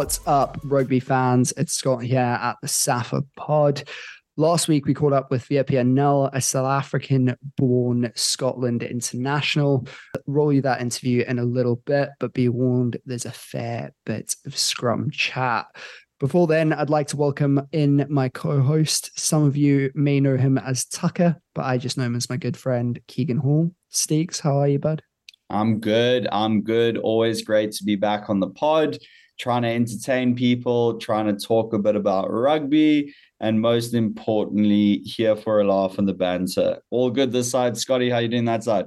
What's up, rugby fans? It's Scott here at the SAFA pod. Last week, we caught up with WP Nel, a South African born Scotland international. Roll you that interview in a little bit, but be warned, there's a fair bit of scrum chat. Before then, I'd like to welcome in my co host. Some of you may know him as Tucker, but I just know him as my good friend, Keegan Hall. Steegs, how are you, bud? I'm good. I'm good. Always great to be back on the pod trying to entertain people, trying to talk a bit about rugby, and most importantly, here for a laugh and the banter. All good this side. Scotty, how you doing that side?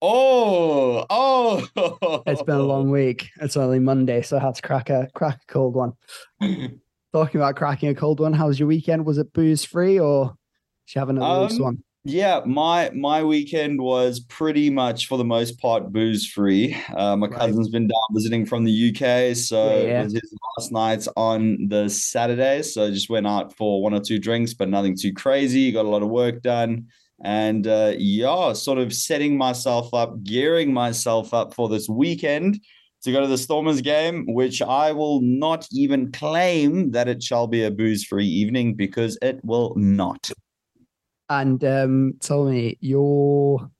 Oh, oh! It's been a long week. It's only Monday, so I had to crack a crack a cold one. Talking about cracking a cold one, how was your weekend? Was it booze free or did you have another um, loose one? Yeah, my my weekend was pretty much for the most part booze free. Uh, my right. cousin's been down visiting from the UK, so yeah, yeah. it was his last night on the Saturday. So I just went out for one or two drinks, but nothing too crazy. Got a lot of work done, and uh, yeah, sort of setting myself up, gearing myself up for this weekend to go to the Stormers game, which I will not even claim that it shall be a booze free evening because it will not and um, told me your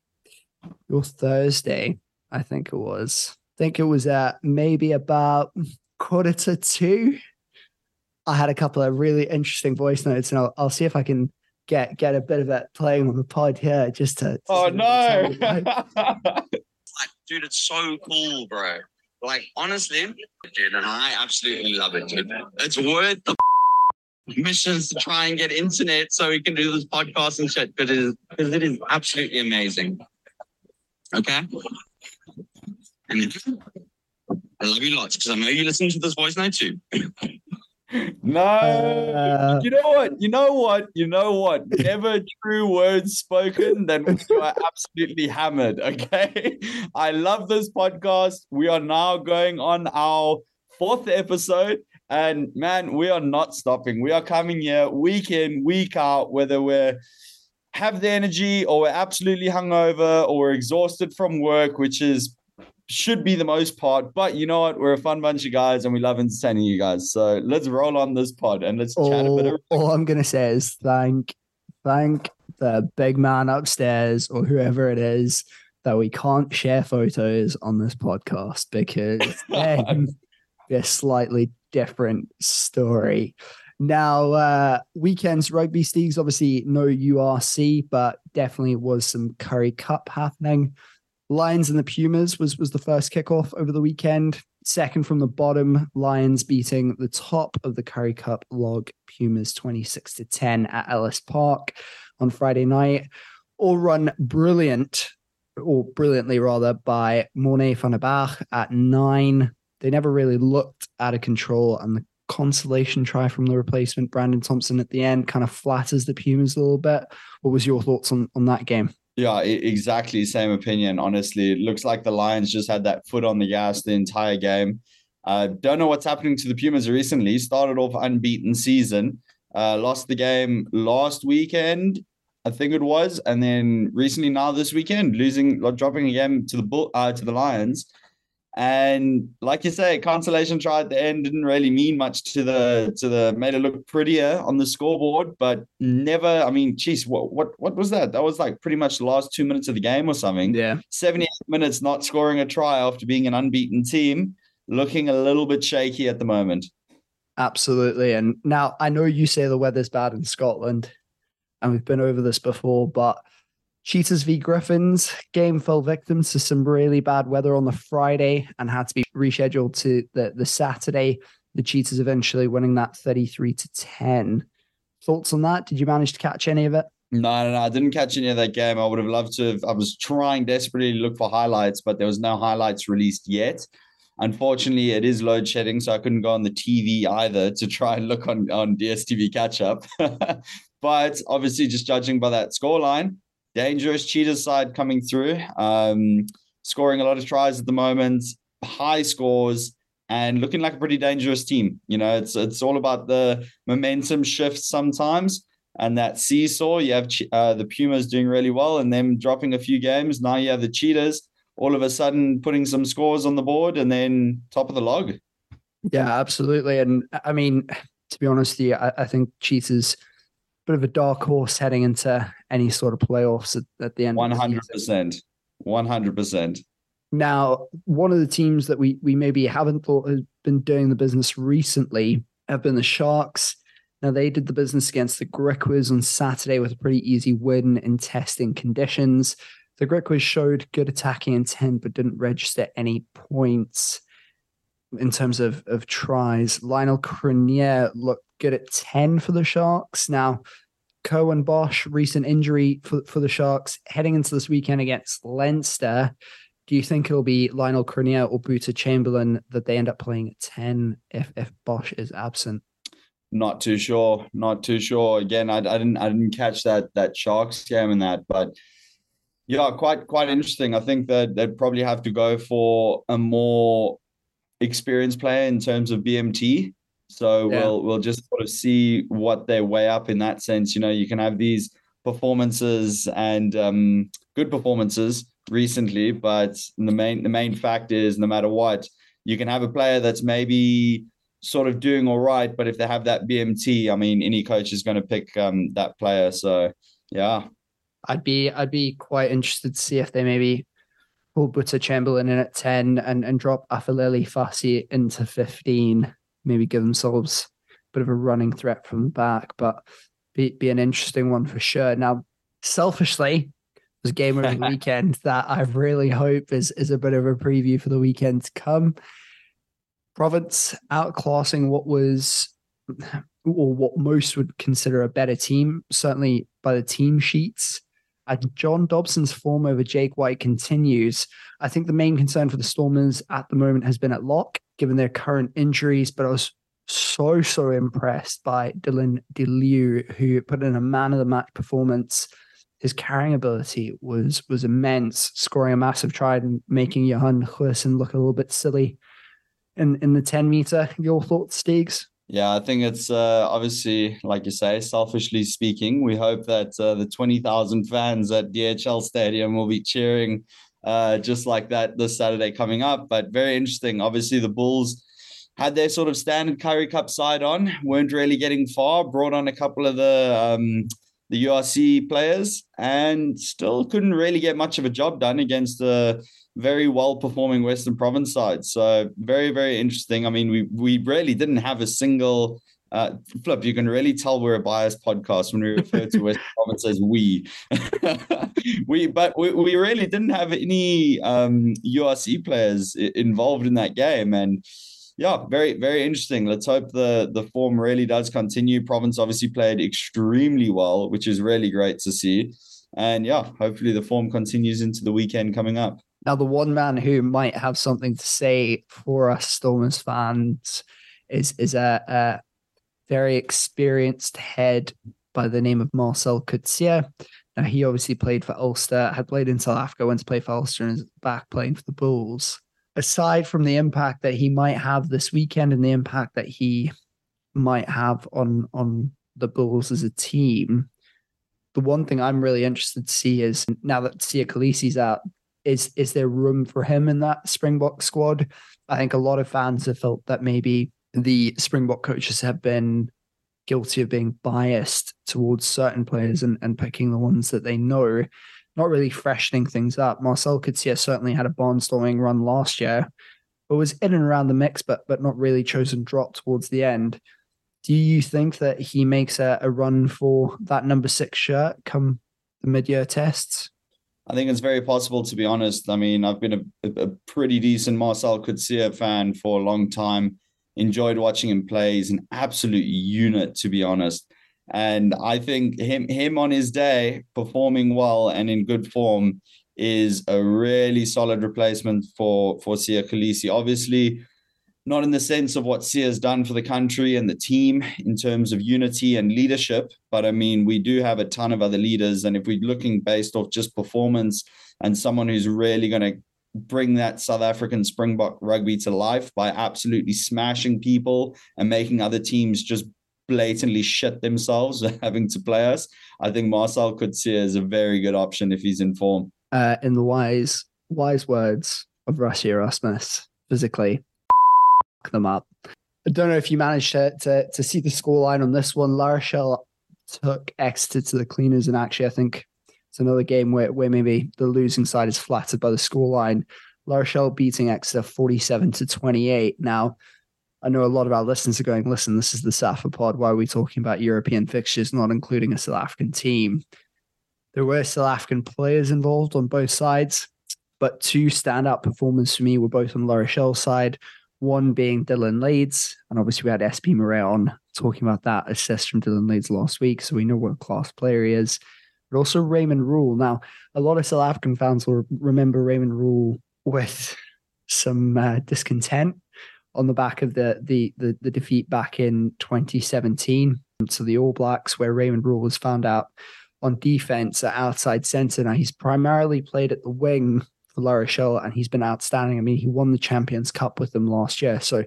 your Thursday, I think it was. I think it was at maybe about quarter to two. I had a couple of really interesting voice notes, and I'll, I'll see if I can get get a bit of that playing on the pod here, just to. to oh no! like, dude, it's so cool, bro. Like honestly, dude, and I absolutely love it, dude. It's worth the missions to try and get internet so we can do this podcast and shit But it is, because it is absolutely amazing. Okay? And I love you lots because I know you listen to this voice now too. no, uh, you know what? You know what? You know what? Never true words spoken, then we are absolutely hammered. Okay. I love this podcast. We are now going on our fourth episode. And man, we are not stopping. We are coming here week in, week out, whether we're have the energy or we're absolutely hungover or we're exhausted from work, which is should be the most part. But you know what? We're a fun bunch of guys and we love entertaining you guys. So let's roll on this pod and let's all, chat a bit. Of- all I'm gonna say is thank thank the big man upstairs or whoever it is that we can't share photos on this podcast because then we're slightly different story. Now, uh, weekends rugby, Steve's obviously no URC, but definitely was some Currie Cup happening. Lions and the Pumas was was the first kickoff over the weekend. Second from the bottom, Lions beating the top of the Currie Cup log Pumas 26 to 10 at Ellis Park on Friday night. All run brilliant, or brilliantly rather, by Morne van den Berg at nine they never really looked out of control. And the consolation try from the replacement, Brandon Thompson, at the end kind of flatters the Pumas a little bit. What was your thoughts on, on that game? Yeah, exactly. Same opinion. Honestly, it looks like the Lions just had that foot on the gas the entire game. Uh, don't know what's happening to the Pumas recently. Started off unbeaten season, uh, lost the game last weekend, I think it was, and then recently now this weekend losing, dropping a game to the bull, uh, to the Lions. And like you say, consolation try at the end didn't really mean much to the to the made it look prettier on the scoreboard, but never. I mean, geez, what what what was that? That was like pretty much the last two minutes of the game or something. Yeah, seventy eight minutes not scoring a try after being an unbeaten team, looking a little bit shaky at the moment. Absolutely. And now I know you say the weather's bad in Scotland, and we've been over this before, but Cheetahs v Griffins game fell victim to some really bad weather on the Friday and had to be rescheduled to the, the Saturday. The Cheetahs eventually winning that 33 to 10. Thoughts on that? Did you manage to catch any of it? No, no, no. I didn't catch any of that game. I would have loved to have, I was trying desperately to look for highlights, but there was no highlights released yet. Unfortunately, it is load shedding, so I couldn't go on the TV either to try and look on, on DSTV catch up. but obviously, just judging by that scoreline, dangerous cheetahs side coming through, um, scoring a lot of tries at the moment, high scores, and looking like a pretty dangerous team. You know, it's it's all about the momentum shift sometimes. And that seesaw, you have uh, the Pumas doing really well and them dropping a few games. Now you have the Cheetahs all of a sudden putting some scores on the board and then top of the log. Yeah, absolutely. And I mean, to be honest I, I think Cheetahs bit of a dark horse heading into any sort of playoffs at, at the end. One hundred percent. One hundred percent. Now, one of the teams that we we maybe haven't thought has been doing the business recently have been the Sharks. Now they did the business against the Griquas on Saturday with a pretty easy win in testing conditions. The Griquas showed good attacking intent but didn't register any points in terms of of tries. Lionel Cronje looked good at 10 for the Sharks. Now, Curwin Bosch, recent injury for, for the Sharks, heading into this weekend against Leinster. Do you think it'll be Lionel Cronje or Boeta Chamberlain that they end up playing at 10 if, if Bosch is absent? Not too sure. Not too sure. Again, I, I didn't I didn't catch that that Sharks game in that, but yeah, quite quite interesting. I think that they'd probably have to go for a more experienced player in terms of BMT. So yeah. we'll we'll just sort of see what they weigh up in that sense. You know, you can have these performances and um, good performances recently, but the main the main fact is no matter what, you can have a player that's maybe sort of doing all right, but if they have that BMT, I mean, any coach is going to pick um, that player. So yeah, I'd be I'd be quite interested to see if they maybe pull Boeta Chamberlain in at 10 and, and drop Aphelele Fassi into 15, maybe give themselves a bit of a running threat from the back, but be, be an interesting one for sure. Now, selfishly, this game of the weekend that I really hope is, is a bit of a preview for the weekend to come. Province outclassing what was or what most would consider a better team, certainly by the team sheets. And John Dobson's form over Jake White continues. I think the main concern for the Stormers at the moment has been at lock, given their current injuries. But I was so, so impressed by Dylan DeLew, who put in a man of the match performance. His carrying ability was was immense, scoring a massive try and making Johan Goosen look a little bit silly in, in the 10 meter. Your thoughts, Steegs? Yeah, I think it's uh, obviously, like you say, selfishly speaking, we hope that uh, the 20,000 fans at DHL Stadium will be cheering uh, just like that this Saturday coming up. But very interesting. Obviously, the Bulls had their sort of standard Currie Cup side on, weren't really getting far, brought on a couple of the. Um, the URC players and still couldn't really get much of a job done against the very well performing Western Province side. So very, very interesting. I mean, we we really didn't have a single uh, flip. You can really tell we're a biased podcast when we refer to Western Province as we. we, but we, we really didn't have any um, URC players involved in that game, and yeah, very, very interesting. Let's hope the the form really does continue. Province obviously played extremely well, which is really great to see. And yeah, hopefully the form continues into the weekend coming up. Now, the one man who might have something to say for us Stormers fans is is a, a very experienced head by the name of Marcel Coetzee. Now, he obviously played for Ulster, had played in South Africa, went to play for Ulster, and is back playing for the Bulls. Aside from the impact that he might have this weekend and the impact that he might have on on the Bulls as a team, the one thing I'm really interested to see is now that Siya Kolisi's out, is is there room for him in that Springbok squad? I think a lot of fans have felt that maybe the Springbok coaches have been guilty of being biased towards certain players and, and picking the ones that they know, not really freshening things up. Marcel Coetzee certainly had a barnstorming run last year, but was in and around the mix, but but not really chosen drop towards the end. Do you think that he makes a, a run for that number six shirt come the mid year tests? I think it's very possible, to be honest. I mean, I've been a, a pretty decent Marcel Coetzee fan for a long time. Enjoyed watching him play. He's an absolute unit, to be honest. And I think him him on his day performing well and in good form is a really solid replacement for for Siya Kolisi. Obviously, not in the sense of what Siya has done for the country and the team in terms of unity and leadership. But I mean, we do have a ton of other leaders. And if we're looking based off just performance and someone who's really going to bring that South African Springbok rugby to life by absolutely smashing people and making other teams just blatantly shit themselves having to play us, I think Marcel Coetzee is a very good option if he's in form. Uh, in the wise wise words of Rassie Erasmus physically them up. I don't know if you managed to to, to see the scoreline on this one. La Rochelle took Exeter to the cleaners, and actually, I think it's another game where, where maybe the losing side is flattered by the scoreline. La Rochelle beating Exeter 47 to 28. Now, I know a lot of our listeners are going, listen, this is the SAFA pod. Why are we talking about European fixtures, not including a South African team? There were South African players involved on both sides, but two standout performers for me were both on La Rochelle side. One being Dillyn Leyds, and obviously we had SP Marais on talking about that assist from Dillyn Leyds last week, so we know what class player he is. But also Raymond Rhule. Now, a lot of South African fans will remember Raymond Rhule with some uh, discontent on the back of the, the the the defeat back in 2017 to the All Blacks, where Raymond Rhule was found out on defense at outside centre. Now he's primarily played at the wing for La Rochelle, and he's been outstanding. I mean, he won the Champions Cup with them last year, so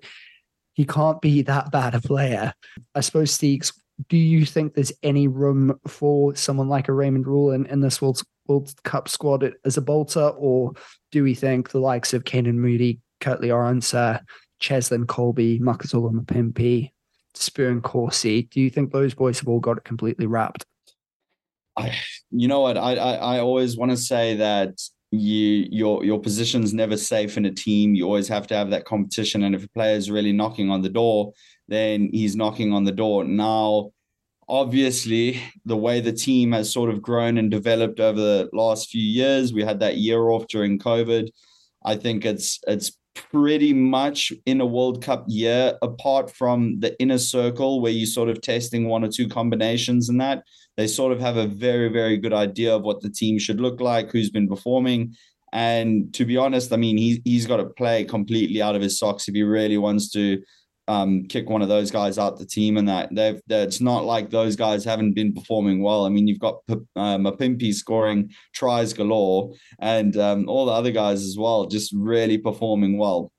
he can't be that bad a player. I suppose, Steegs, do you think there's any room for someone like a Raymond Rhule in, this World, World Cup squad as a bolter, or do we think the likes of Canan Moodie, Kurt-Lee Arendse, Cheslin Kolbe, Makazole Mapimpi, Sbu Nkosi, do you think those boys have all got it completely wrapped? I, you know what? I, I, I always want to say that you your your position's never safe in a team. You always have to have that competition. And if a player is really knocking on the door, then he's knocking on the door. Now, obviously, the way the team has sort of grown and developed over the last few years, we had that year off during COVID. I think it's it's pretty much in a World Cup year, apart from the inner circle where you're sort of testing one or two combinations and that they sort of have a very, very good idea of what the team should look like, who's been performing. And to be honest, I mean, he, he's got to play completely out of his socks if he really wants to um, kick one of those guys out the team. And that they've, it's not like those guys haven't been performing well. I mean, you've got uh, Mapimpi scoring tries galore and um, all the other guys as well, just really performing well.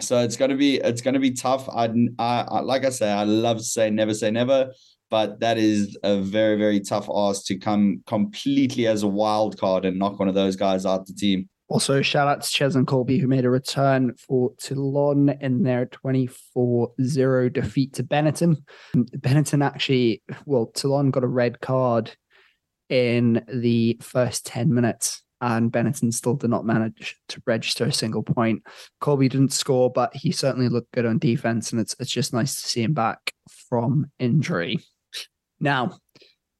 So it's to be it's to be tough. I, I like I say, I love to say never say never, but that is a very very tough ask to come completely as a wild card and knock one of those guys out the team. Also, shout out to Cheslin Kolbe, who made a return for Toulon in their 24 0 defeat to Benetton. Benetton actually, well, Toulon got a red card in the first 10 minutes, and Benetton still did not manage to register a single point. Kolbe didn't score, but he certainly looked good on defense, and it's, it's just nice to see him back from injury. Now,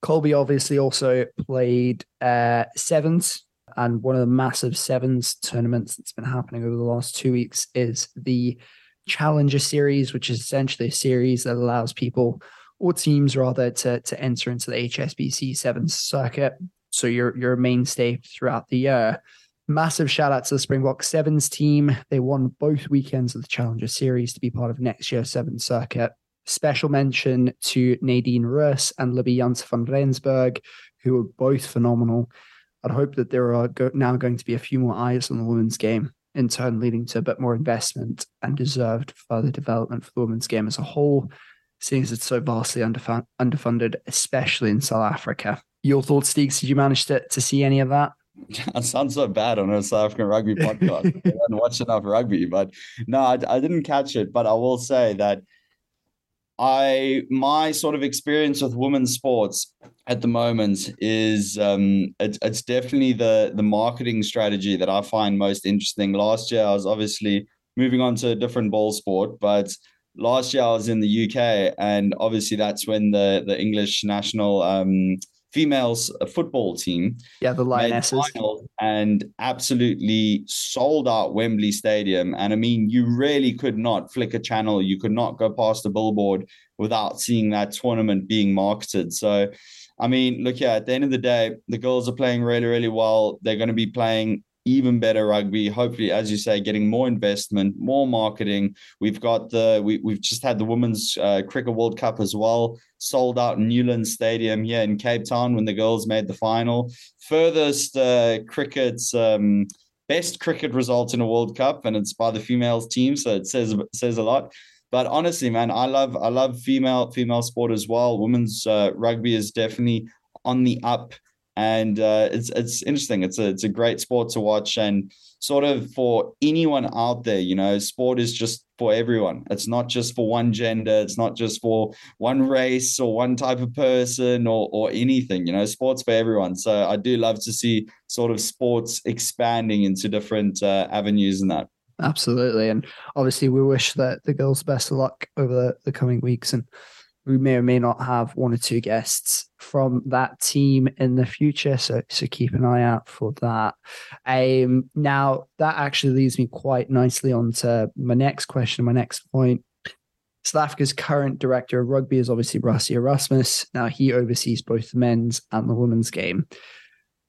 Kolbe obviously also played uh, sevens, and one of the massive sevens tournaments that's been happening over the last two weeks is the Challenger Series, which is essentially a series that allows people or teams rather to to enter into the HSBC sevens circuit. So you're you're a mainstay throughout the year. Massive shout out to the Springbok Sevens team. They won both weekends of the Challenger Series to be part of next year's Sevens circuit. Special mention to Nadine Roos and Libby Janse van Rensburg, who are both phenomenal. I'd hope that there are go- now going to be a few more eyes on the women's game, in turn leading to a bit more investment and deserved further development for the women's game as a whole, seeing as it's so vastly underfund- underfunded, especially in South Africa. Your thoughts, Steegs? Did you manage to, to see any of that? That sounds so bad on a South African rugby podcast. I don't watch enough rugby, but no, I, I didn't catch it. But I will say that I my sort of experience with women's sports at the moment is um, it's, it's definitely the the marketing strategy that I find most interesting. Last year, I was obviously moving on to a different ball sport, but last year I was in the UK, and obviously that's when the the English national um, females football team. Yeah, the Lionesses. And absolutely sold out Wembley Stadium. And I mean, you really could not flick a channel. You could not go past the billboard without seeing that tournament being marketed. So, I mean, look, yeah, at the end of the day, the girls are playing really, really well. They're going to be playing even better rugby. Hopefully, as you say, getting more investment, more marketing. We've got the we we've just had the Women's uh, Cricket World Cup as well, sold out Newlands Stadium here in Cape Town when the girls made the final. Furthest uh, cricket's um, best cricket result in a World Cup, and it's by the females team, so it says says a lot. But honestly, man, I love I love female female sport as well. Women's uh, rugby is definitely on the up and uh, it's it's interesting. It's a it's a great sport to watch, and sort of for anyone out there, you know, sport is just for everyone. It's not just for one gender. It's not just for one race or one type of person or or anything. You know, sports for everyone. So I do love to see sort of sports expanding into different uh, avenues and that. Absolutely, and obviously we wish that the girls best of luck over the, the coming weeks and we may or may not have one or two guests from that team in the future. So, so keep an eye out for that. Um, now, that actually leads me quite nicely on to my next question, my next point. South Africa's current director of rugby is obviously Rassie Erasmus. Now, he oversees both the men's and the women's game.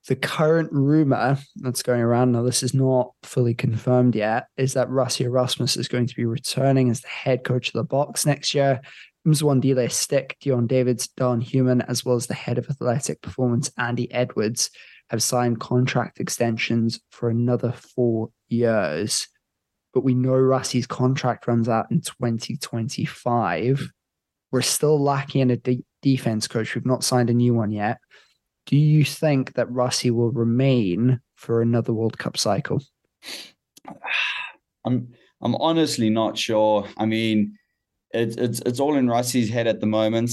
The current rumor that's going around now, this is not fully confirmed yet, is that Rassie Erasmus is going to be returning as the head coach of the box next year. Mzwandile Stick, Deon Davids, Daan Human, as well as the head of athletic performance, Andy Edwards, have signed contract extensions for another four years. But we know Rassie's contract runs out in 2025. We're still lacking in a de- defense coach. We've not signed a new one yet. Do you think that Rassie will remain for another World Cup cycle? I'm I'm honestly not sure. I mean, it's it's it's all in Rassie's head at the moment.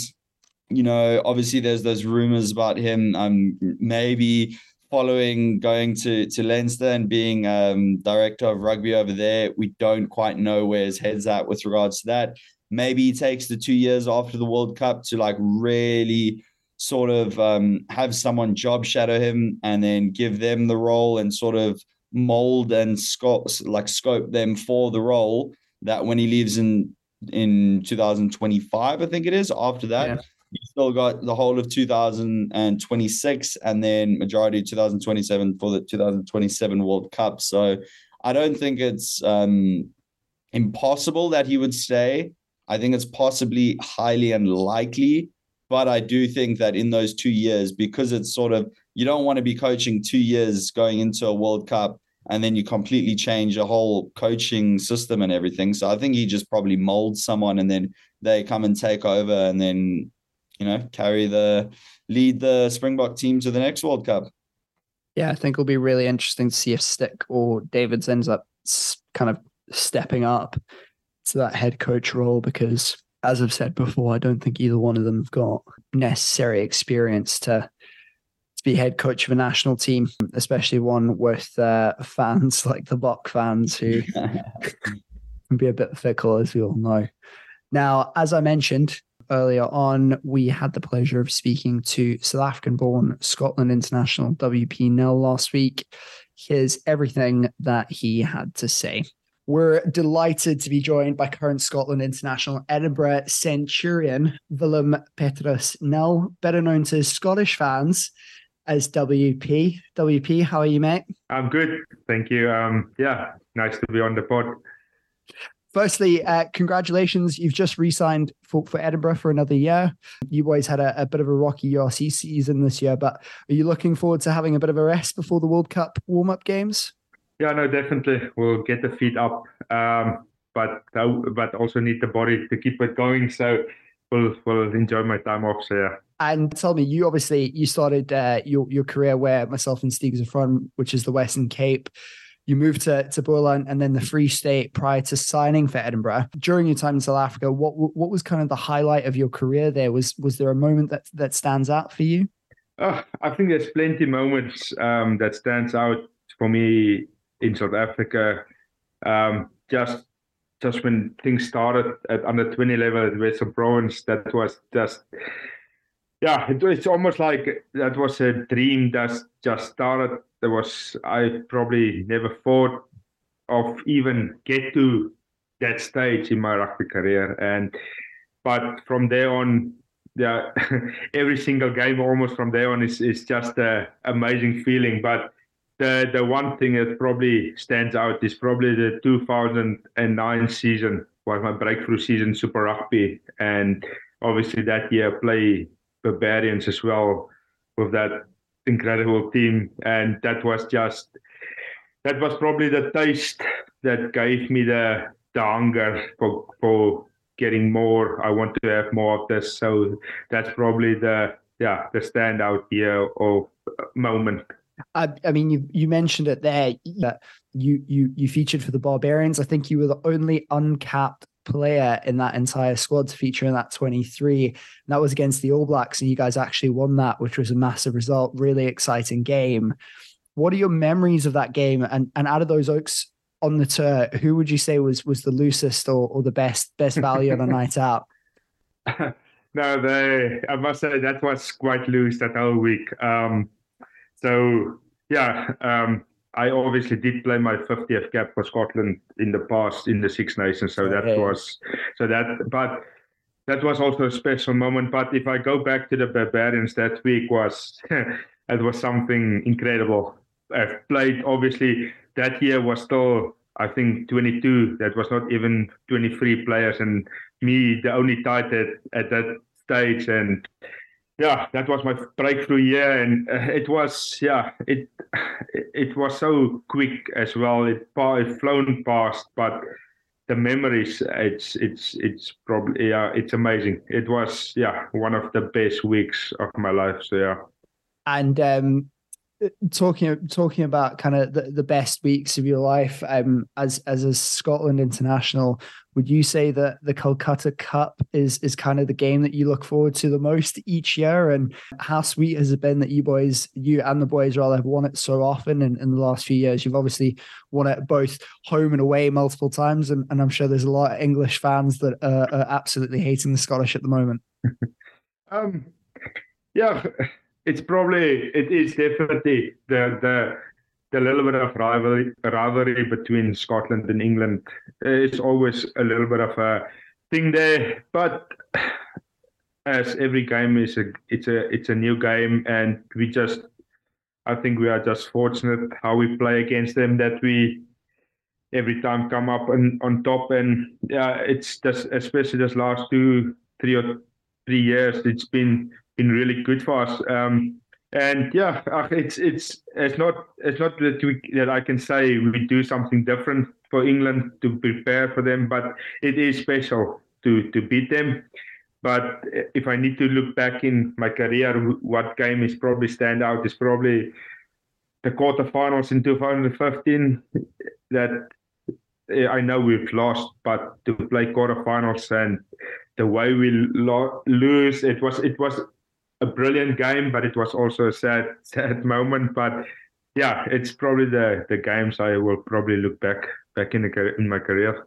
You know, obviously there's those rumors about him um maybe following going to to Leinster and being um, director of rugby over there. We don't quite know where his head's at with regards to that. Maybe he takes the two years after the World Cup to like really sort of um, have someone job shadow him and then give them the role and sort of mold and scope like scope them for the role that when he leaves in in 2025, I think it is. After that, yeah. you still got the whole of 2026 and then majority 2027 for the 2027 World Cup. So I don't think it's um, impossible that he would stay. I think it's possibly highly unlikely. But I do think that in those two years, because it's sort of, you don't want to be coaching two years going into a World Cup and then you completely change a whole coaching system and everything. So I think he just probably molds someone and then they come and take over and then, you know, carry the lead the Springbok team to the next World Cup. Yeah, I think it'll be really interesting to see if Stick or Davids ends up kind of stepping up to that head coach role because, as I've said before, I don't think either one of them have got necessary experience to be head coach of a national team, especially one with uh, fans like the Bok fans who can be a bit fickle, as we all know. Now, as I mentioned earlier on, we had the pleasure of speaking to South African born Scotland international WP Nel last week. Here's everything that he had to say. We're delighted to be joined by current Scotland international Edinburgh Centurion Willem Petrus Nel, better known to Scottish fans as WP. WP, how are you, mate? I'm good, thank you. Um, yeah, nice to be on the pod. Firstly, uh, congratulations. You've just re signed for, for Edinburgh for another year. You boys had a, a, bit of a rocky URC season this year, but are you looking forward to having a bit of a rest before the World Cup warm up games? Yeah, no, definitely. We'll get the feet up, um, but uh, but also need the body to keep it going. So we'll, we'll enjoy my time off. So, yeah. And tell me, you obviously you started uh, your your career where myself and Steve are from, which is the Western Cape. You moved to to Boland and then the Free State prior to signing for Edinburgh. During your time in South Africa, what what was kind of the highlight of your career there? Was was there a moment that that stands out for you? Oh, I think there's plenty moments um, that stands out for me in South Africa. Um, just just when things started at under 20 level at Western Province, that was just yeah, it, it's almost like that was a dream that just started. There was I probably never thought of even get to that stage in my rugby career, and but from there on, yeah, every single game almost from there on is is just a amazing feeling. But the the one thing that probably stands out is probably the 2009 season was my breakthrough season Super Rugby, and obviously that year play barbarians as well with that incredible team. And that was just that was probably the taste that gave me the the hunger for for getting more. I want to have more of this. So that's probably the yeah the standout year or uh, moment. I, I mean, you you mentioned it there you you you featured for the Barbarians. I think you were the only uncapped player in that entire squad to feature in that 23. And that was against the All Blacks, and you guys actually won that, which was a massive result. Really exciting game. What are your memories of that game? And and out of those Oaks on the tour, who would you say was was the loosest or, or the best best value on a night out? no, they I must say that was quite loose that whole week. Um, so yeah, um, I obviously did play my 50th cap for Scotland in the past in the Six Nations. So that was so that, but that was also a special moment. But if I go back to the Barbarians, that week was it was something incredible. I've played obviously that year was still I think 22. That was not even 23 players, and me the only tight at, at that stage. And yeah, that was my breakthrough year, and uh, it was yeah, it it was so quick as well. It it flown past, but the memories, it's it's it's probably yeah, it's amazing. It was yeah, one of the best weeks of my life. So yeah, and um, talking talking about kind of the, the best weeks of your life um, as as a Scotland international, would you say that the Calcutta Cup is is kind of the game that you look forward to the most each year? And how sweet has it been that you boys, you and the boys rather, have won it so often in, in the last few years? You've obviously won it both home and away multiple times, and, and I'm sure there's a lot of English fans that are, are absolutely hating the Scottish at the moment. um, yeah it's probably it is definitely the the the little bit of rivalry rivalry between Scotland and England. is always a little bit of a thing there, but as every game is a it's a it's a new game, and we just I think we are just fortunate how we play against them that we every time come up on, on top and yeah it's just especially this last two three or three years it's been been really good for us. Um, and yeah, it's it's it's not it's not that we that I can say we do something different for England to prepare for them, but it is special to to beat them. But if I need to look back in my career, what game is probably stand out is probably the quarterfinals in 2015. That I know we've lost, but to play quarterfinals and the way we lo- lose, it was it was a brilliant game, but it was also a sad, sad moment. But yeah, it's probably the the games I will probably look back back in the in my career.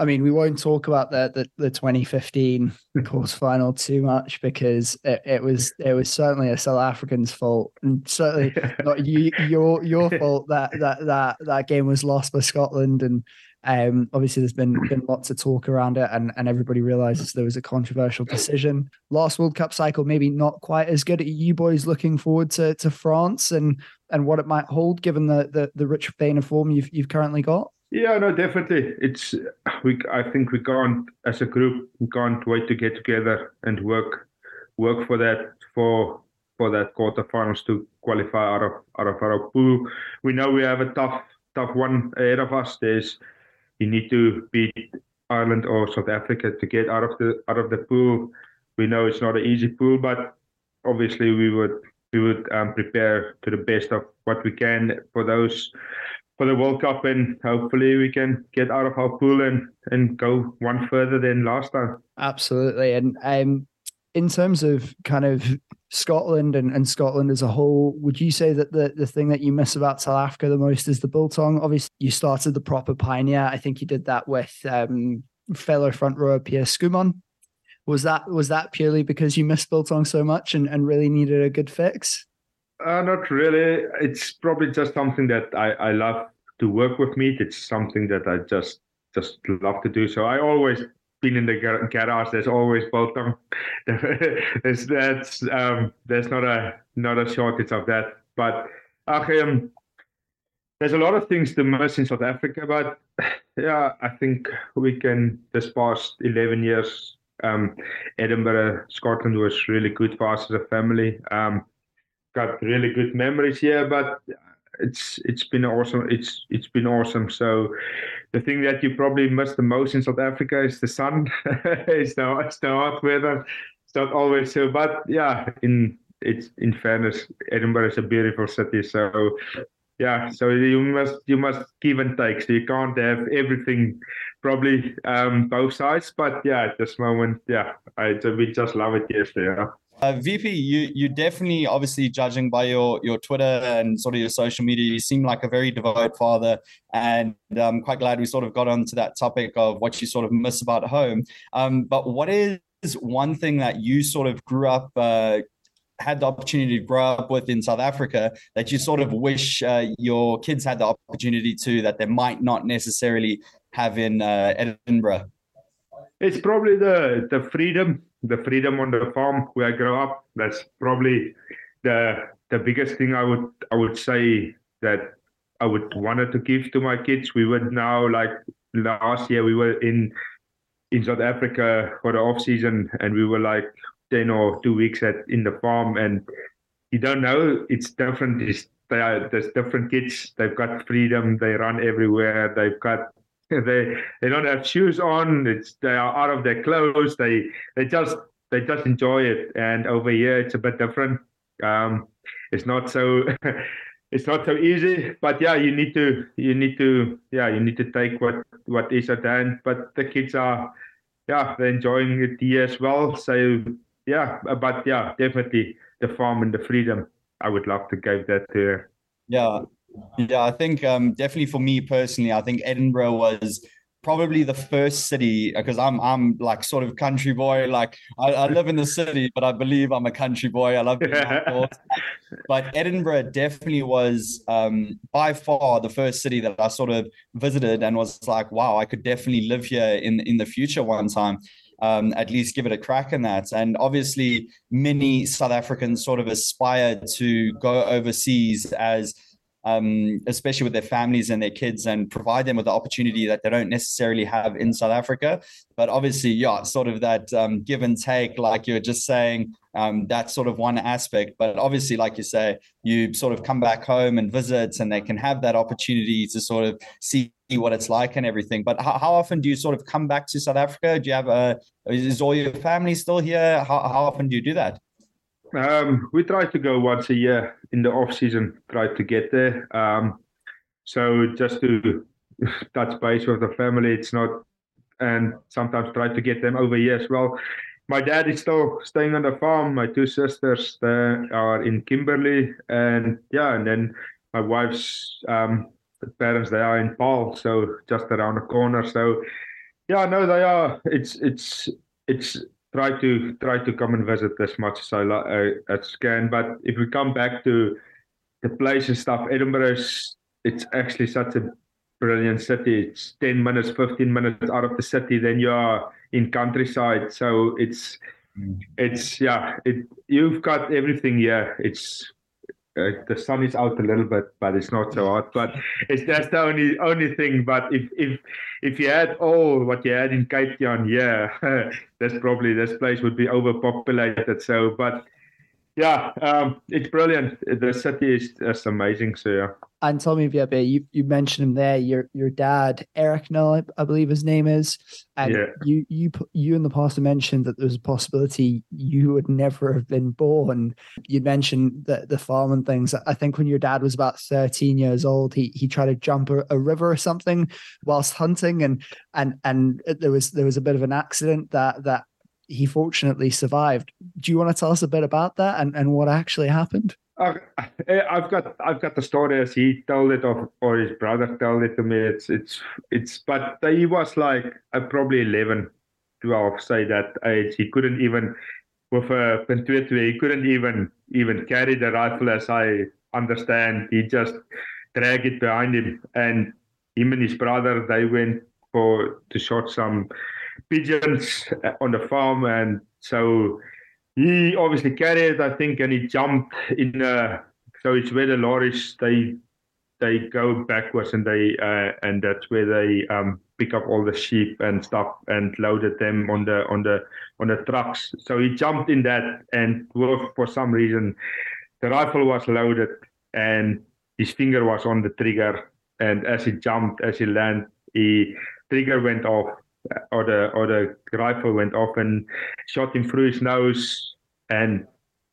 I mean, we won't talk about the the, the 2015 quarterfinal too much because it, it was it was certainly a South African's fault and certainly not you, your your fault that that that that game was lost by Scotland and um, obviously, there's been been lots of talk around it, and, and everybody realizes there was a controversial decision. Last World Cup cycle, maybe not quite as good. Are you boys looking forward to to France and and what it might hold, given the the, the rich vein of form you've you've currently got? Yeah, no, definitely. It's we. I think we can't, as a group, we can't wait to get together and work work for that for for that quarterfinals to qualify out of out of our pool. We know we have a tough tough one ahead of us. There's you need to beat Ireland or South Africa to get out of the out of the pool. We know it's not an easy pool, but obviously we would we would um, prepare to the best of what we can for those for the World Cup, and hopefully we can get out of our pool and and go one further than last time. Absolutely, and um, in terms of kind of Scotland and, and Scotland as a whole, would you say that the, the thing that you miss about South Africa the most is the biltong? Obviously, you started the proper pioneer. I think you did that with um, fellow front rower Pierre Schoeman. Was that was that purely because you missed biltong so much and, and really needed a good fix? Uh, not really. It's probably just something that I, I love to work with meat. It's something that I just just love to do. So I always been in the garage, there's always biltong. there's that's um, there's not a not a shortage of that. But um, there's a lot of things to miss in South Africa. But yeah, I think we can. This past 11 years, um, Edinburgh, Scotland was really good for us as a family. Um, got really good memories here, but it's it's been awesome. It's it's been awesome. So the thing that you probably miss the most in South Africa is the sun. it's the it's the hot weather. It's not always so. But yeah, in it's in fairness, Edinburgh is a beautiful city. So yeah, so you must you must give and take. So you can't have everything, probably um, both sides. But yeah, at this moment, yeah, I we just love it yesterday. Yeah. Uh, WP, you you definitely, obviously, judging by your your Twitter and sort of your social media, you seem like a very devout father, and I'm quite glad we sort of got onto that topic of what you sort of miss about home. Um, but what is one thing that you sort of grew up uh, had the opportunity to grow up with in South Africa that you sort of wish uh, your kids had the opportunity to that they might not necessarily have in uh, Edinburgh? It's probably the the freedom, the freedom on the farm where I grew up. That's probably the the biggest thing I would I would say that I would wanted to give to my kids. We were now like last year we were in in South Africa for the off season and we were like 10 or two weeks at in the farm and you don't know it's different it's, are, there's different kids they've got freedom they run everywhere they've got they they don't have shoes on. It's they are out of their clothes. They they just they just enjoy it. And over here it's a bit different. Um it's not so it's not so easy. But yeah you need to you need to yeah you need to take what what is at hand. But the kids are yeah they're enjoying it here as well. So yeah, but yeah, definitely the farm and the freedom. I would love to give that to. Yeah, yeah, I think um, definitely for me personally, I think Edinburgh was probably the first city because I'm I'm like sort of country boy. Like I, I, live in the city, but I believe I'm a country boy. I love being outdoors. but Edinburgh definitely was um, by far the first city that I sort of visited and was like, wow, I could definitely live here in in the future one time um, at least give it a crack in that. And obviously, many South Africans sort of aspire to go overseas as um, especially with their families and their kids, and provide them with the opportunity that they don't necessarily have in South Africa. But obviously, yeah, sort of that um, give and take, like you're just saying, um, that's sort of one aspect. But obviously, like you say, you sort of come back home and visit, and they can have that opportunity to sort of see what it's like and everything. But how, how often do you sort of come back to South Africa? Do you have a, is all your family still here? How, how often do you do that? Um, we try to go once a year in the off season. Try to get there. Um, so just to touch base with the family, it's not, and sometimes try to get them over here as well. My dad is still staying on the farm. My two sisters are in Kimberley, and yeah, and then my wife's um, parents they are in Paarl, so just around the corner. So yeah, no, they are. It's it's it's try to try to come and visit as much as I uh, as can. But if we come back to the place and stuff, Edinburgh is it's actually such a brilliant city. It's ten minutes, fifteen minutes out of the city, then you are in countryside. So it's mm. it's yeah, it you've got everything here. It's uh, the sun is out a little bit, but it's not so hot. But it's that's the only only thing. But if if if you had all what you had in Cape Town, yeah, that's probably this place would be overpopulated. So, but yeah, um, it's brilliant. The city is just amazing. So yeah. And tell me, WP, you, you mentioned him there. Your your dad, Eric Nel, I, believe his name is, and yeah. you you you in the past have mentioned that there was a possibility you would never have been born. You mentioned the the farm and things. I think when your dad was about thirteen years old, he he tried to jump a, a river or something whilst hunting, and and and there was there was a bit of an accident that that he fortunately survived. Do you want to tell us a bit about that and, and what actually happened? I've got I've got the story as he told it, or, or his brother told it to me. It's it's it's, but he was like uh, probably 11, 12, say that age. He couldn't even with a Pentuetu, he couldn't even even carry the rifle, as I understand. He just dragged it behind him, and him and his brother they went for to shot some pigeons on the farm, and so he obviously carried, I think, and he jumped in. Uh, so it's where the lorries they they go backwards, and they uh, and that's where they um, pick up all the sheep and stuff and loaded them on the on the on the trucks. So he jumped in that, and for some reason, the rifle was loaded, and his finger was on the trigger. And as he jumped, as he landed, he trigger went off or the or the rifle went off and shot him through his nose, and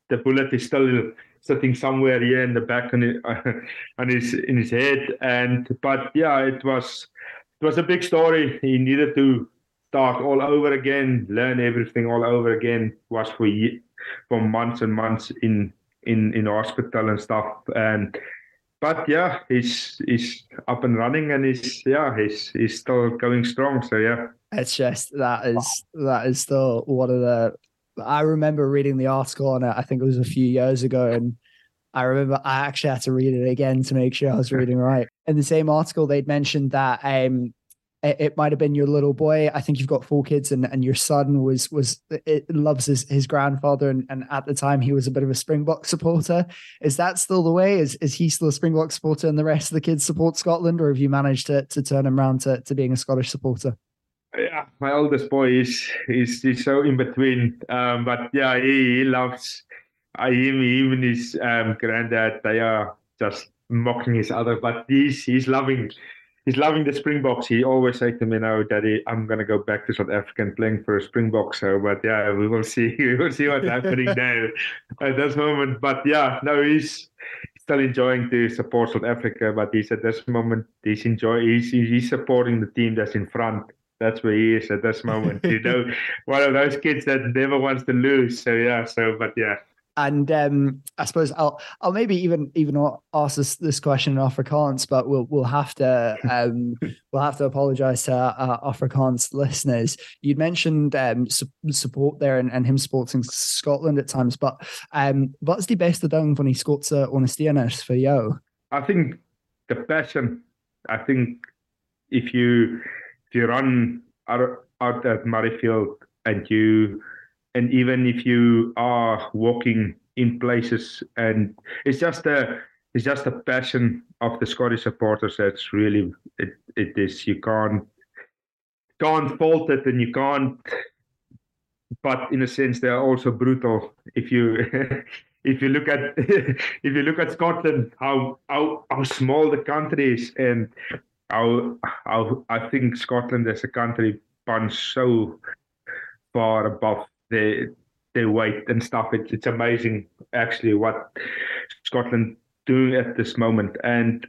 the bullet is still sitting somewhere here in the back on his, on his in his head. And but yeah, it was it was a big story. He needed to start all over again, learn everything all over again. Was for for months and months in in in hospital and stuff. And but yeah, he's he's up and running, and he's yeah, he's he's still going strong. So yeah, it's just that is that is still one of the. I remember reading the article on it. I think it was a few years ago, and I remember I actually had to read it again to make sure I was reading right. In the same article, they'd mentioned that um, it, it might have been your little boy. I think you've got four kids, and, and your son was was loves his, his grandfather, and, and at the time he was a bit of a Springbok supporter. Is that still the way? Is is he still a Springbok supporter, and the rest of the kids support Scotland, or have you managed to to turn him around to, to being a Scottish supporter? Yeah, my oldest boy is is is so in between, um, but yeah, he, he loves. I him, even his um, granddad. They are just mocking each other, but he's he's loving he's loving the Springboks. He always say to me now, Daddy, I'm gonna go back to South Africa and playing for a Springbok. So, but yeah, we will see. We will see what's happening there at this moment. But yeah, no, he's still enjoying to support South Africa. But he's at this moment, he's enjoy. He's he's supporting the team that's in front. That's where he is at this moment. you know, one of those kids that never wants to lose. So yeah. So, but yeah. And um, I suppose I'll I'll maybe even even ask this, this question in Afrikaans, but we'll we'll have to um, we'll have to apologise to our Afrikaans listeners. You'd mentioned um, su- support there and, and him supporting Scotland at times, but um, what's the beste ding van on Skotse ondersteuners for you? I think the passion. I think if you if you run out, out at Murrayfield and you and even if you are walking in places and it's just a it's just a passion of the Scottish supporters that's really it, it is. You can't can't fault it and you can't but in a sense they are also brutal. If you if you look at if you look at Scotland how how how small the country is and how how I think Scotland as a country punch so far above their their weight and stuff. It's it's amazing actually what Scotland doing at this moment. And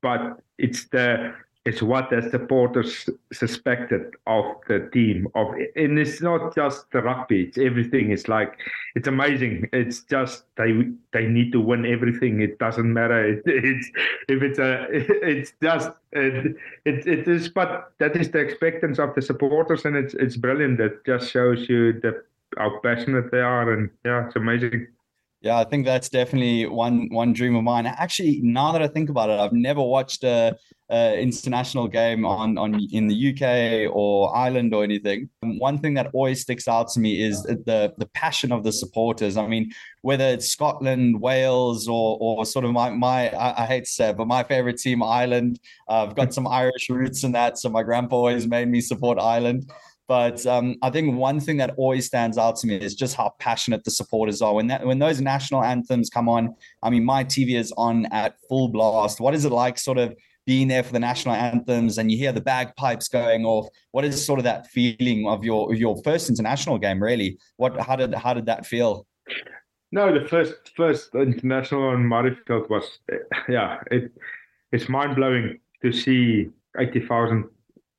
but it's the it's what the supporters suspected of the team of and it's not just the rugby it's everything. It's like it's amazing. It's just they they need to win everything. It doesn't matter. It, it's if it's a it's just it, it it is but that is the expectance of the supporters and it's it's brilliant. That just shows you the how passionate they are, and yeah, it's amazing. Yeah, I think that's definitely one one dream of mine. Actually, now that I think about it, I've never watched a, a, international game on on in the UK or Ireland or anything. One thing that always sticks out to me is the the passion of the supporters. I mean, whether it's Scotland, Wales, or or sort of my my I, I hate to say it, but my favorite team, Ireland. Uh, I've got some Irish roots in that, so my grandpa always made me support Ireland. But um, I think one thing that always stands out to me is just how passionate the supporters are. When that when those national anthems come on, I mean, my TV is on at full blast. What is it like, sort of being there for the national anthems, and you hear the bagpipes going off? What is sort of that feeling of your your first international game? Really, what how did how did that feel? No, the first first international on Murrayfield was yeah, it it's mind blowing to see 80,000,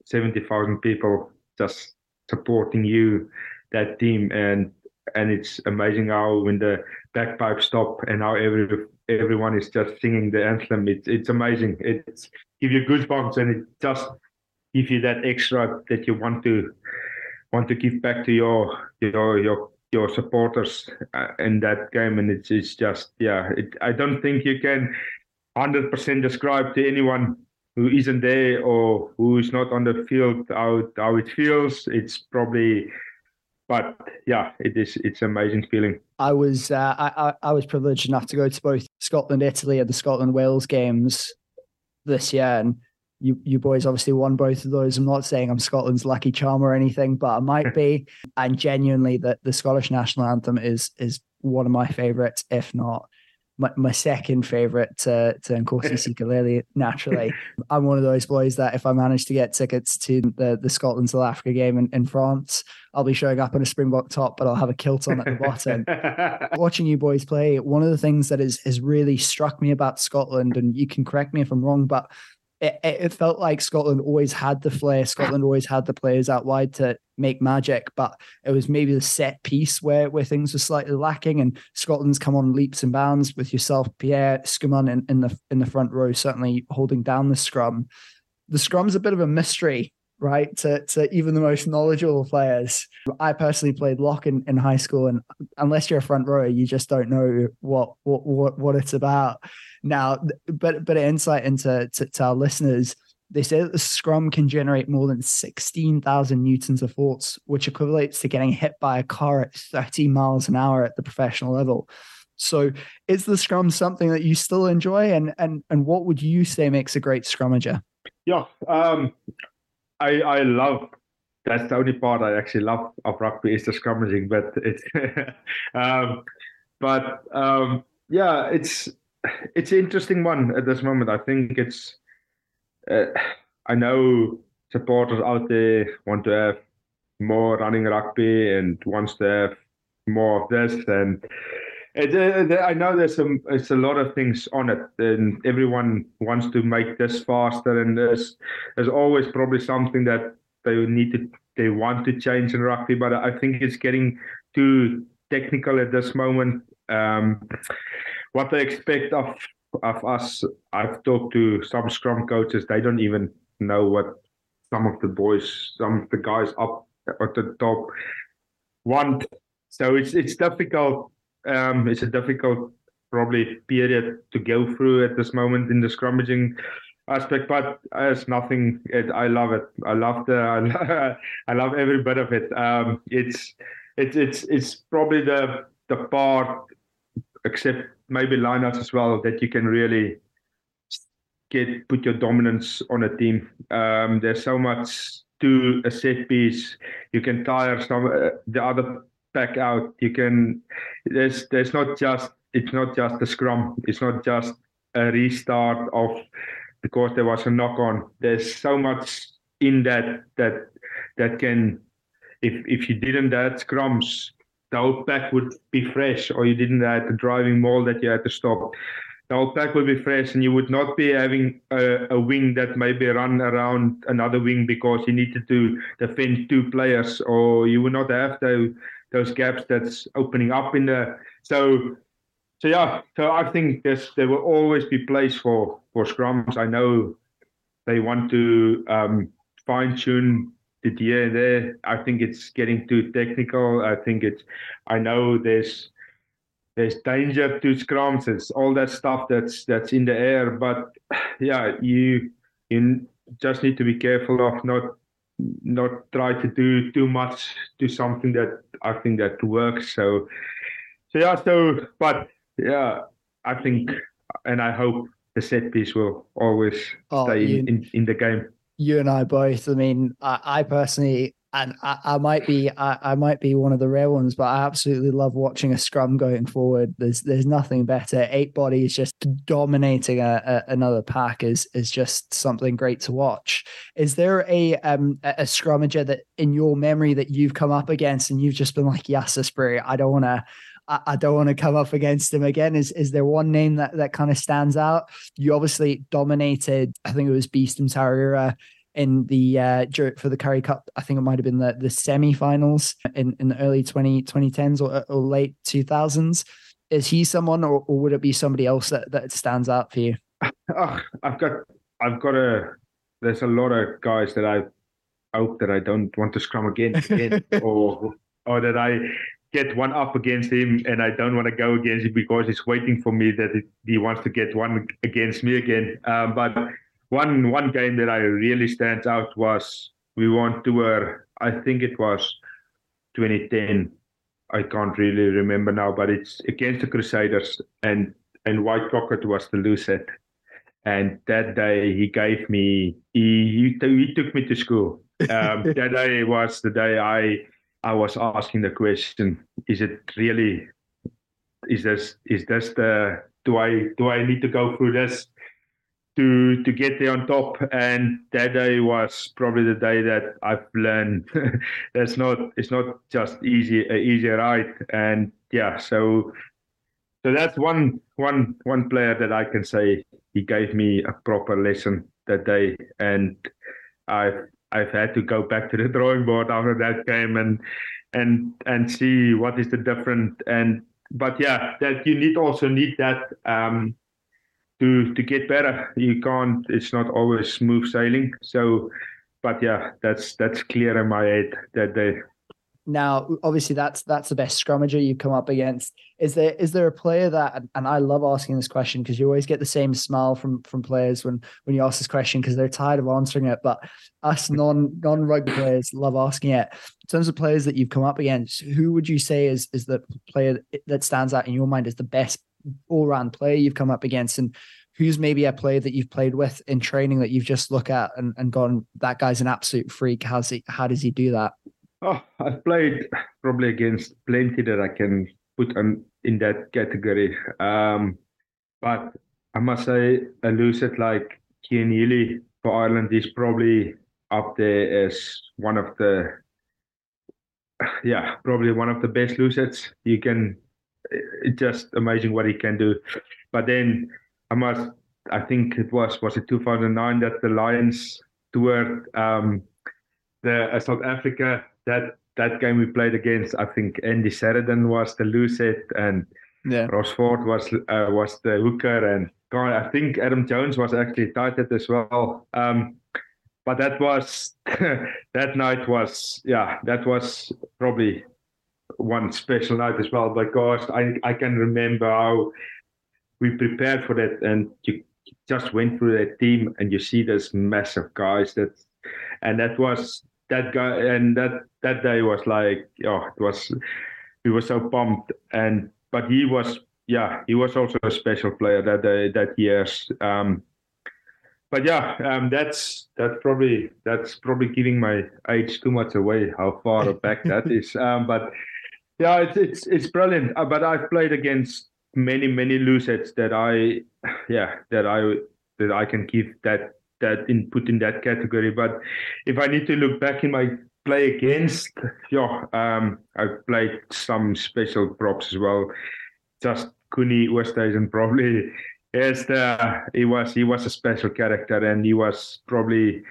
70,000 people just supporting you, that team, and and it's amazing how when the bagpipe stop and how every everyone is just singing the anthem. It's it's amazing. It's give you goosebumps and it just give you that extra that you want to want to give back to your your your your supporters uh, in that game. And it's it's just yeah. It, I don't think you can hundred percent describe to anyone who isn't there or who is not on the field how how it feels it's probably but yeah it is it's amazing feeling. I was uh, I, I was privileged enough to go to both scotland italy and the scotland wales games this year and you you boys obviously won both of those. I'm not saying i'm scotland's lucky charm or anything but i might be. And genuinely that the scottish national anthem is is one of my favorites if not my, my second favorite to to Nkosi Sikeleli. Naturally, I'm one of those boys that if I manage to get tickets to the the Scotland South Africa game in, in France, I'll be showing up in a Springbok top, but I'll have a kilt on at the bottom. Watching you boys play, one of the things that is has really struck me about Scotland, and you can correct me if I'm wrong, but it, it, felt like Scotland always had the flair. Scotland always had the players out wide to make magic, but it was maybe the set piece where where things were slightly lacking. And Scotland's come on leaps and bounds with yourself, Pierre Schoeman in, in the in the front row, certainly holding down the scrum. The scrum's a bit of a mystery, right? To to even the most knowledgeable players. I personally played lock in, in high school, and unless you're a front rower, you just don't know what what what, what it's about. Now, but but an insight into to, to our listeners, they say that the scrum can generate more than 16,000 newtons of force, which equates to getting hit by a car at 30 miles an hour at the professional level. So, is the scrum something that you still enjoy, and and and what would you say makes a great scrummager? Yeah, um, I I love. That's the only part I actually love of rugby is the scrummaging, but it's, um, but um, yeah, it's it's an interesting one at this moment. I think it's. Uh, I know supporters out there want to have more running rugby and wants to have more of this and. It, uh, I know there's some it's a lot of things on it, and everyone wants to make this faster. And there's there's always probably something that they need to they want to change in rugby, but I think it's getting too technical at this moment. Um, what they expect of of us. I've talked to some scrum coaches; they don't even know what some of the boys, some of the guys up at the top want. So it's it's difficult. Um, it's a difficult probably period to go through at this moment in the scrummaging aspect, but it's nothing. It, I love it. I love the. I love, I love every bit of it. Um, it's it's it's it's probably the the part, except maybe lineouts as well that you can really get put your dominance on a team. Um, there's so much to a set piece. You can tire some uh, the other pack out. You can. There's there's not just it's not just a scrum. It's not just a restart of because there was a knock on. There's so much in that that that can if if you didn't add scrums the whole pack would be fresh, or you didn't have the driving maul that you had to stop. The whole pack would be fresh, and you would not be having a, a wing that maybe run around another wing because you needed to defend two players, or you would not have those those gaps that's opening up in the so. So yeah, so I think there's there will always be place for for scrums. I know they want to um, fine tune the year there. I think it's getting too technical. I think it's. I know there's there's danger to scrums. It's all that stuff that's that's in the air. But yeah, you you just need to be careful of not not try to do too much to something that I think that works. So so yeah. So but yeah, I think and I hope the set piece will always oh, stay you, in, in the game you and I both. I mean, I, I personally, and I, I might be, I, I, might be one of the rare ones, but I absolutely love watching a scrum going forward. There's, there's nothing better. Eight bodies just dominating a, a, another pack is, is just something great to watch. Is there a, um, a scrummager that in your memory that you've come up against and you've just been like, yes, Asprey, I don't want to, I, I don't want to come up against him again. Is is there one name that, that kind of stands out? You obviously dominated, I think it was Beast Mtawarira in the uh for the Currie Cup. I think it might have been the the semi-finals in, in the early 20, 2010s or, or late 2000s. Is he someone or, or would it be somebody else that, that stands out for you? Oh, I've got I've got a there's a lot of guys that I hope that I don't want to scrum against again or or that I get one up against him and I don't want to go against him because he's waiting for me that he wants to get one against me again. Um, but one one game that I really stands out was we won tour. I think it was 2010. I can't really remember now, but it's against the Crusaders and and Wyatt Crockett was the loosehead. And that day he gave me he he, he took me to school. Um, that day was the day I I was asking the question: Is it really? Is this is this the do I do I need to go through this to to get there on top? And that day was probably the day that I've learned that's not it's not just easy a easy ride. And yeah, so so that's one one one player that I can say he gave me a proper lesson that day, and I've I've had to go back to the drawing board after that game and and and see what is the different and but yeah that you need also need that um to to get better you can't it's not always smooth sailing so but yeah that's that's clear in my head that they now, obviously, that's that's the best scrummager you've come up against. Is there is there a player that, and I love asking this question because you always get the same smile from from players when when you ask this question because they're tired of answering it. But us non non rugby players love asking it. In terms of players that you've come up against, who would you say is is the player that stands out in your mind as the best all round player you've come up against, and who's maybe a player that you've played with in training that you've just looked at and, and gone, that guy's an absolute freak. How's he? How does he do that? Oh, I've played probably against plenty that I can put on in that category. Um, but I must say, a loosehead like Healy for Ireland is probably up there as one of the, yeah, probably one of the best looseheads. You can, it's just amazing what he can do. But then I must, I think it was was it 2009 that the Lions toured um, the uh, South Africa that that game we played against, I think Andy Sheridan was the loosehead and yeah. Ross Ford was uh, was the hooker, and God, I think Adam Jones was actually tight as well. Um, but that was that night was yeah that was probably one special night as well because I I can remember how we prepared for that and you just went through that team and you see those massive guys that and that was that guy and that that day was like oh it was we were so pumped and but he was yeah he was also a special player that day that years um but yeah um that's that's probably that's probably giving my age too much away how far back that is um but yeah it's it's it's brilliant uh, but i've played against many many looseheads that i yeah that i that i can give that that input in that category. But if I need to look back in my play against, yeah, um, I've played some special props as well. Just Coenie Oosthuizen probably is the he was he was a special character and he was probably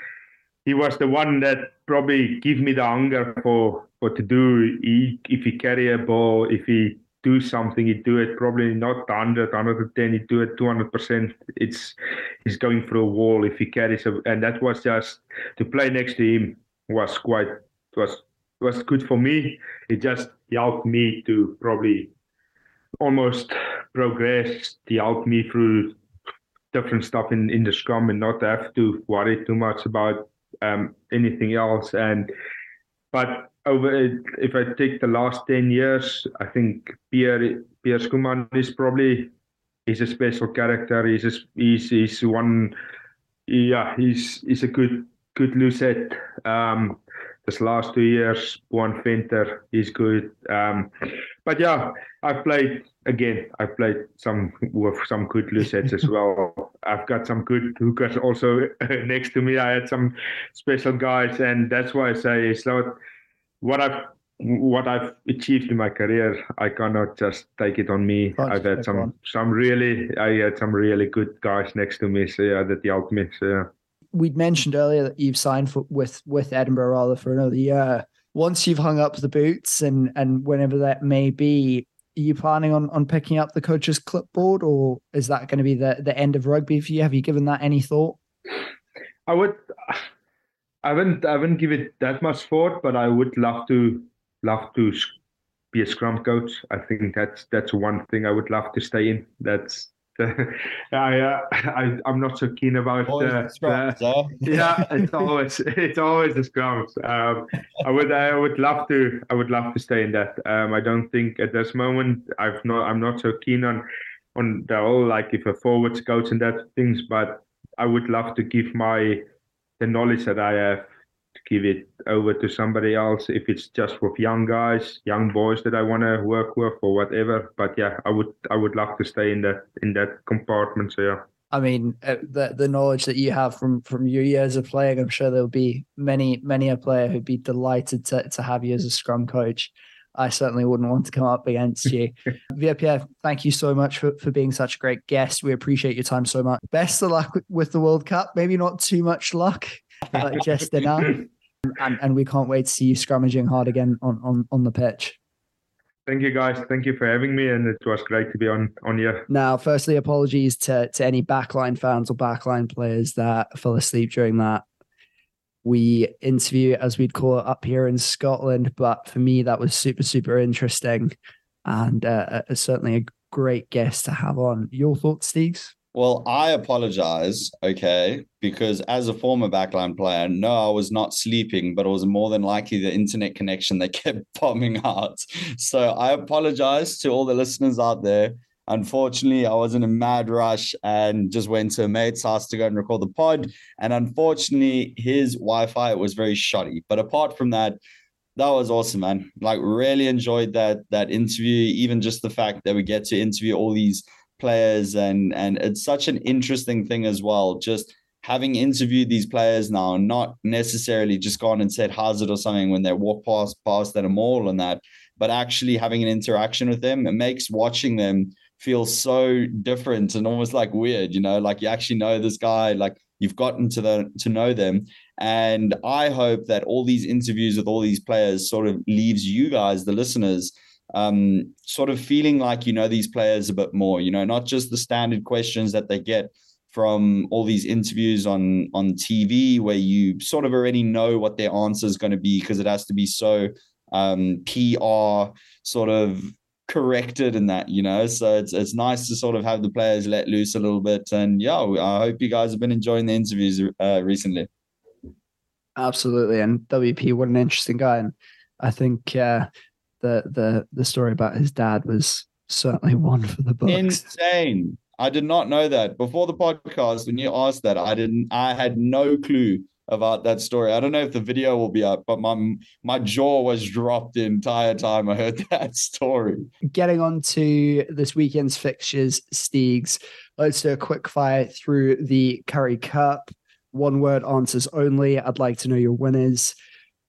he was the one that probably give me the hunger for what to do. He, if he carry a ball, if he do something, he'd do it probably not 100, 110, he'd do it 200%. It's he's going through a wall if he carries a, and that was just to play next to him was quite was was good for me. It just helped me to probably almost progress. He helped me through different stuff in, in the scrum and not have to worry too much about um, anything else. And but over if I take the last ten years, I think Pierre Pierre Schoeman is probably he's a special character. He's a, he's he's one. Yeah, he's he's a good good loosehead. Um, this last two years, Boan Venter, he's good. Um, but yeah, I've played again. I've played some with some good looseheads as well. I've got some good hookers also next to me. I had some special guys, and that's why I say it's not what I've what I've achieved in my career, I cannot just take it on me. I've had some on. some really I had some really good guys next to me, so yeah, that helped me. So yeah. We'd mentioned earlier that you've signed for, with with Edinburgh rather for another year. Once you've hung up the boots and and whenever that may be, are you planning on on picking up the coach's clipboard, or is that going to be the the end of rugby for you? Have you given that any thought? I would. I wouldn't. I wouldn't give it that much thought, but I would love to love to be a scrum coach. I think that's that's one thing I would love to stay in. That's I, uh, I I'm not so keen about uh, scrums, uh, yeah. It's always it's always the scrums. Um, I would I would love to I would love to stay in that. Um, I don't think at this moment I've not I'm not so keen on on the whole like if a forwards coach and that things, but I would love to give my the knowledge that I have give it over to somebody else if it's just with young guys, young boys that I want to work with or whatever. But yeah, I would I would love to stay in that in that compartment. So yeah. I mean, uh, the the knowledge that you have from from your years of playing, I'm sure there'll be many many a player who'd be delighted to to have you as a scrum coach. I certainly wouldn't want to come up against you. Pierre, thank you so much for, for being such a great guest. We appreciate your time so much. Best of luck with the World Cup. Maybe not too much luck, but just enough. And, and wee can't wait to see you scrummaging hard again on, on, on the pitch. Thank you, guys. Thank you for having me, and it was great to be on on here. Now, firstly, apologies to to any backline fans or backline players that fell asleep during that we interview, as we'd call it up here in Scotland. But for me, that was super, super interesting and uh, uh, certainly a great guest to have on. Your thoughts, Steegs? Well, I apologize, okay, because as a former backline player, no, I was not sleeping, but it was more than likely the internet connection that kept bombing out. So I apologize to all the listeners out there Unfortunately, I was in a mad rush and just went to a mate's house to go and record the pod. And unfortunately, his Wi Fi was very shoddy. But apart from that, that was awesome, man. Like, really enjoyed that that interview. Even just the fact that we get to interview all these players, and and it's such an interesting thing as well. Just having interviewed these players now, not necessarily just gone and said it or something when they walk past past at a mall and that, but actually having an interaction with them. It makes watching them feel so different and almost like weird, you know, like you actually know this guy, like you've gotten to the to know them. And I hope that all these interviews with all these players sort of leaves you guys, the listeners, um, sort of feeling like you know these players a bit more, you know, not just the standard questions that they get from all these interviews on on TV where you sort of already know what their answer is going to be because it has to be so um, PR sort of corrected in that, you know. So it's it's nice to sort of have the players let loose a little bit. And yeah, I hope you guys have been enjoying the interviews uh, recently. Absolutely, and WP, what an interesting guy, and I think uh, the the the story about his dad was certainly one for the books. Insane. I did not know that before the podcast. When you asked that, I didn't. I had no clue about that story. I don't know if the video will be up, but my my jaw was dropped the entire time I heard that story. Getting on to this weekend's fixtures, Steegs. Let's do a quick fire through the Currie Cup. One word answers only. I'd like to know your winners.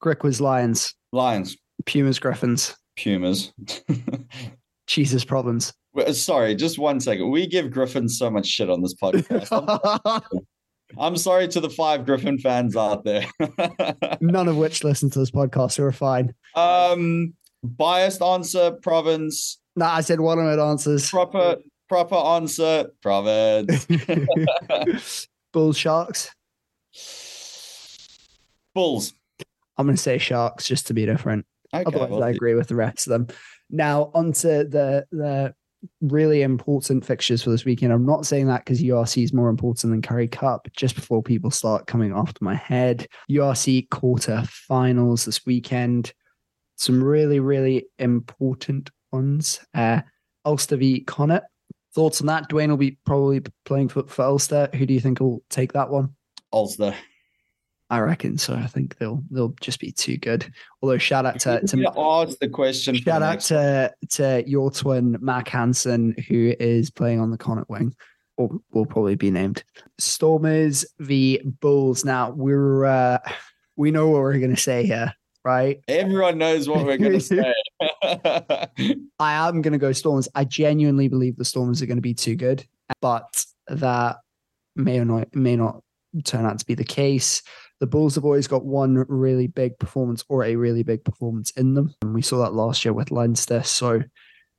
Griquas Lions. Lions. Pumas Griffins. Pumas. Jesus problems. Sorry, just one second. We give Griffin so much shit on this podcast. I'm sorry to the five Griffin fans out there. None of which listen to this podcast, so we're fine. Um, biased answer, province. Nah, I said one of it answers. Proper, proper answer, province. Bulls, Sharks. Bulls. I'm going to say Sharks just to be different. Okay, Otherwise, well, I agree with the rest of them. Now, onto the the really important fixtures for this weekend. I'm not saying that because URC is more important than Currie Cup. Just before people start coming after my head, URC quarter finals this weekend. Some really, really important ones. Uh, Ulster v Connacht. Thoughts on that? Duane will be probably playing for, for Ulster. Who do you think will take that one? Ulster. I reckon so. I think they'll they'll just be too good. Although shout out to, to ask the question. Shout out to to your twin Mack Hansen, who is playing on the Connacht wing, or will probably be named Stormers v Bulls. Now we're uh, we know what we're gonna say here, right? Everyone knows what we're gonna say. I am gonna go Stormers. I genuinely believe the Stormers are gonna be too good, but that may or not may not turn out to be the case the Bulls have always got one really big performance or a really big performance in them. And we saw that last year with Leinster. So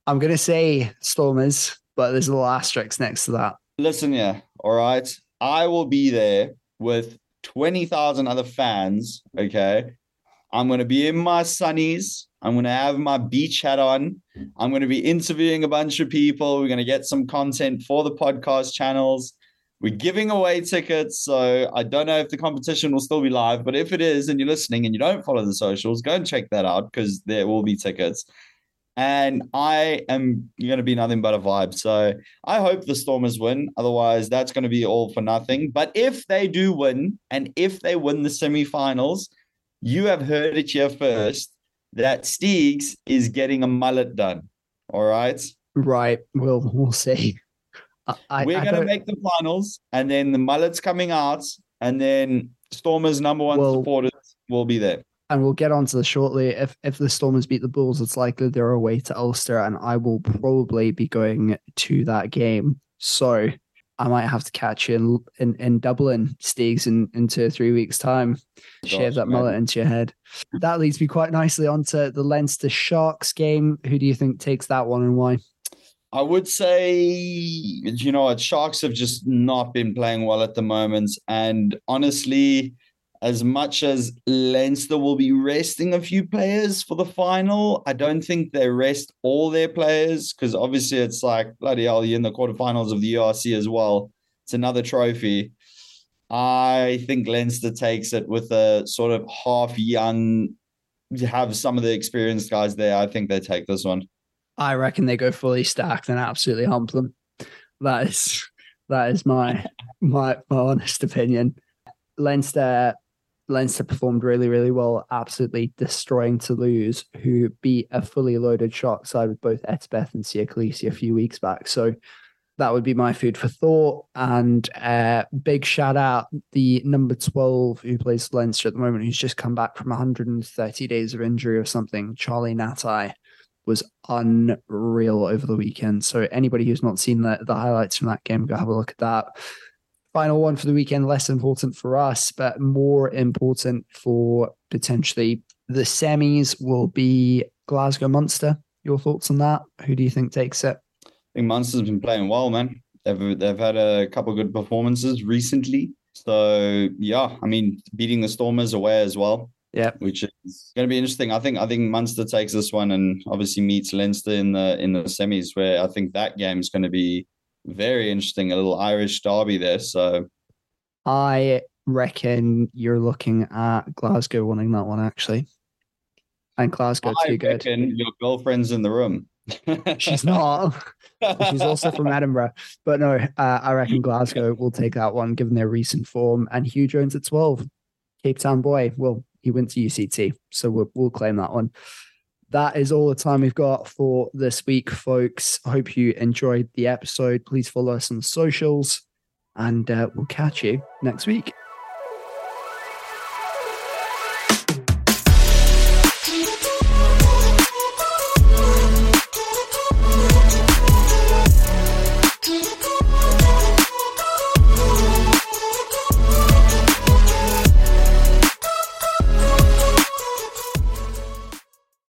I'm going to say Stormers, but there's a little asterisk next to that. Listen, yeah. All right. I will be there with 20,000 other fans. Okay. I'm going to be in my sunnies. I'm going to have my beach hat on. I'm going to be interviewing a bunch of people. We're going to get some content for the podcast channels. We're giving away tickets, so I don't know if the competition will still be live, but if it is and you're listening and you don't follow the socials, go and check that out because there will be tickets. And I am going to be nothing but a vibe. So I hope the Stormers win. Otherwise, that's going to be all for nothing. But if they do win, and if they win the semifinals, You have heard it here first that Steegs is getting a mullet done. All right. Right. We'll we'll see. I, We're going to make the finals, and then the mullet's coming out, and then Stormers' number one well, supporters will be there. And we'll get onto this shortly. If if the Stormers beat the Bulls, it's likely they're away to Ulster, and I will probably be going to that game. So I might have to catch you in in, in Dublin, Steegs, in, in two or three weeks' time. Gosh, Shave that man. mullet into your head. That leads me quite nicely onto the Leinster Sharks game. Who do you think takes that one and why? I would say, you know Sharks have just not been playing well at the moment. And honestly, as much as Leinster will be resting a few players for the final, I don't think they rest all their players because obviously it's like bloody hell, you're in the quarterfinals of the URC as well. It's another trophy. I think Leinster takes it with a sort of half young, have some of the experienced guys there. I think they take this one. I reckon they go fully stacked and absolutely hump them. That is that is my my my honest opinion. Leinster Leinster performed really, really well, absolutely destroying Toulouse, who beat a fully loaded Shark side with both Etzebeth and Siya Kolisi a few weeks back. So that would be my food for thought. And uh, big shout out the number 12 who plays Leinster at the moment, who's just come back from 130 days of injury or something, Charlie Ngatai was unreal over the weekend. So anybody who's not seen the, the highlights from that game, go have a look at that. Final one for the weekend, less important for us, but more important for potentially the semis will be Glasgow Munster. Your thoughts on that? Who do you think takes it? I think Munster's been playing well, man. They've they've had a couple good performances recently. So yeah, I mean, beating the Stormers away as well. Yeah, which is going to be interesting. I think I think Munster takes this one and obviously meets Leinster in the in the semis, where I think that game is going to be very interesting. A little Irish derby there. So I reckon you're looking at Glasgow winning that one actually, and Glasgow I too good. Your girlfriend's in the room. She's not. She's also from Edinburgh. But no, uh, I reckon Glasgow will take that one given their recent form. And Huw Jones at 12, Cape Town boy. Well, he went to UCT. So we'll, we'll claim that one. That is all the time we've got for this week, folks. I hope you enjoyed the episode. Please follow us on the socials and uh, we'll catch you next week.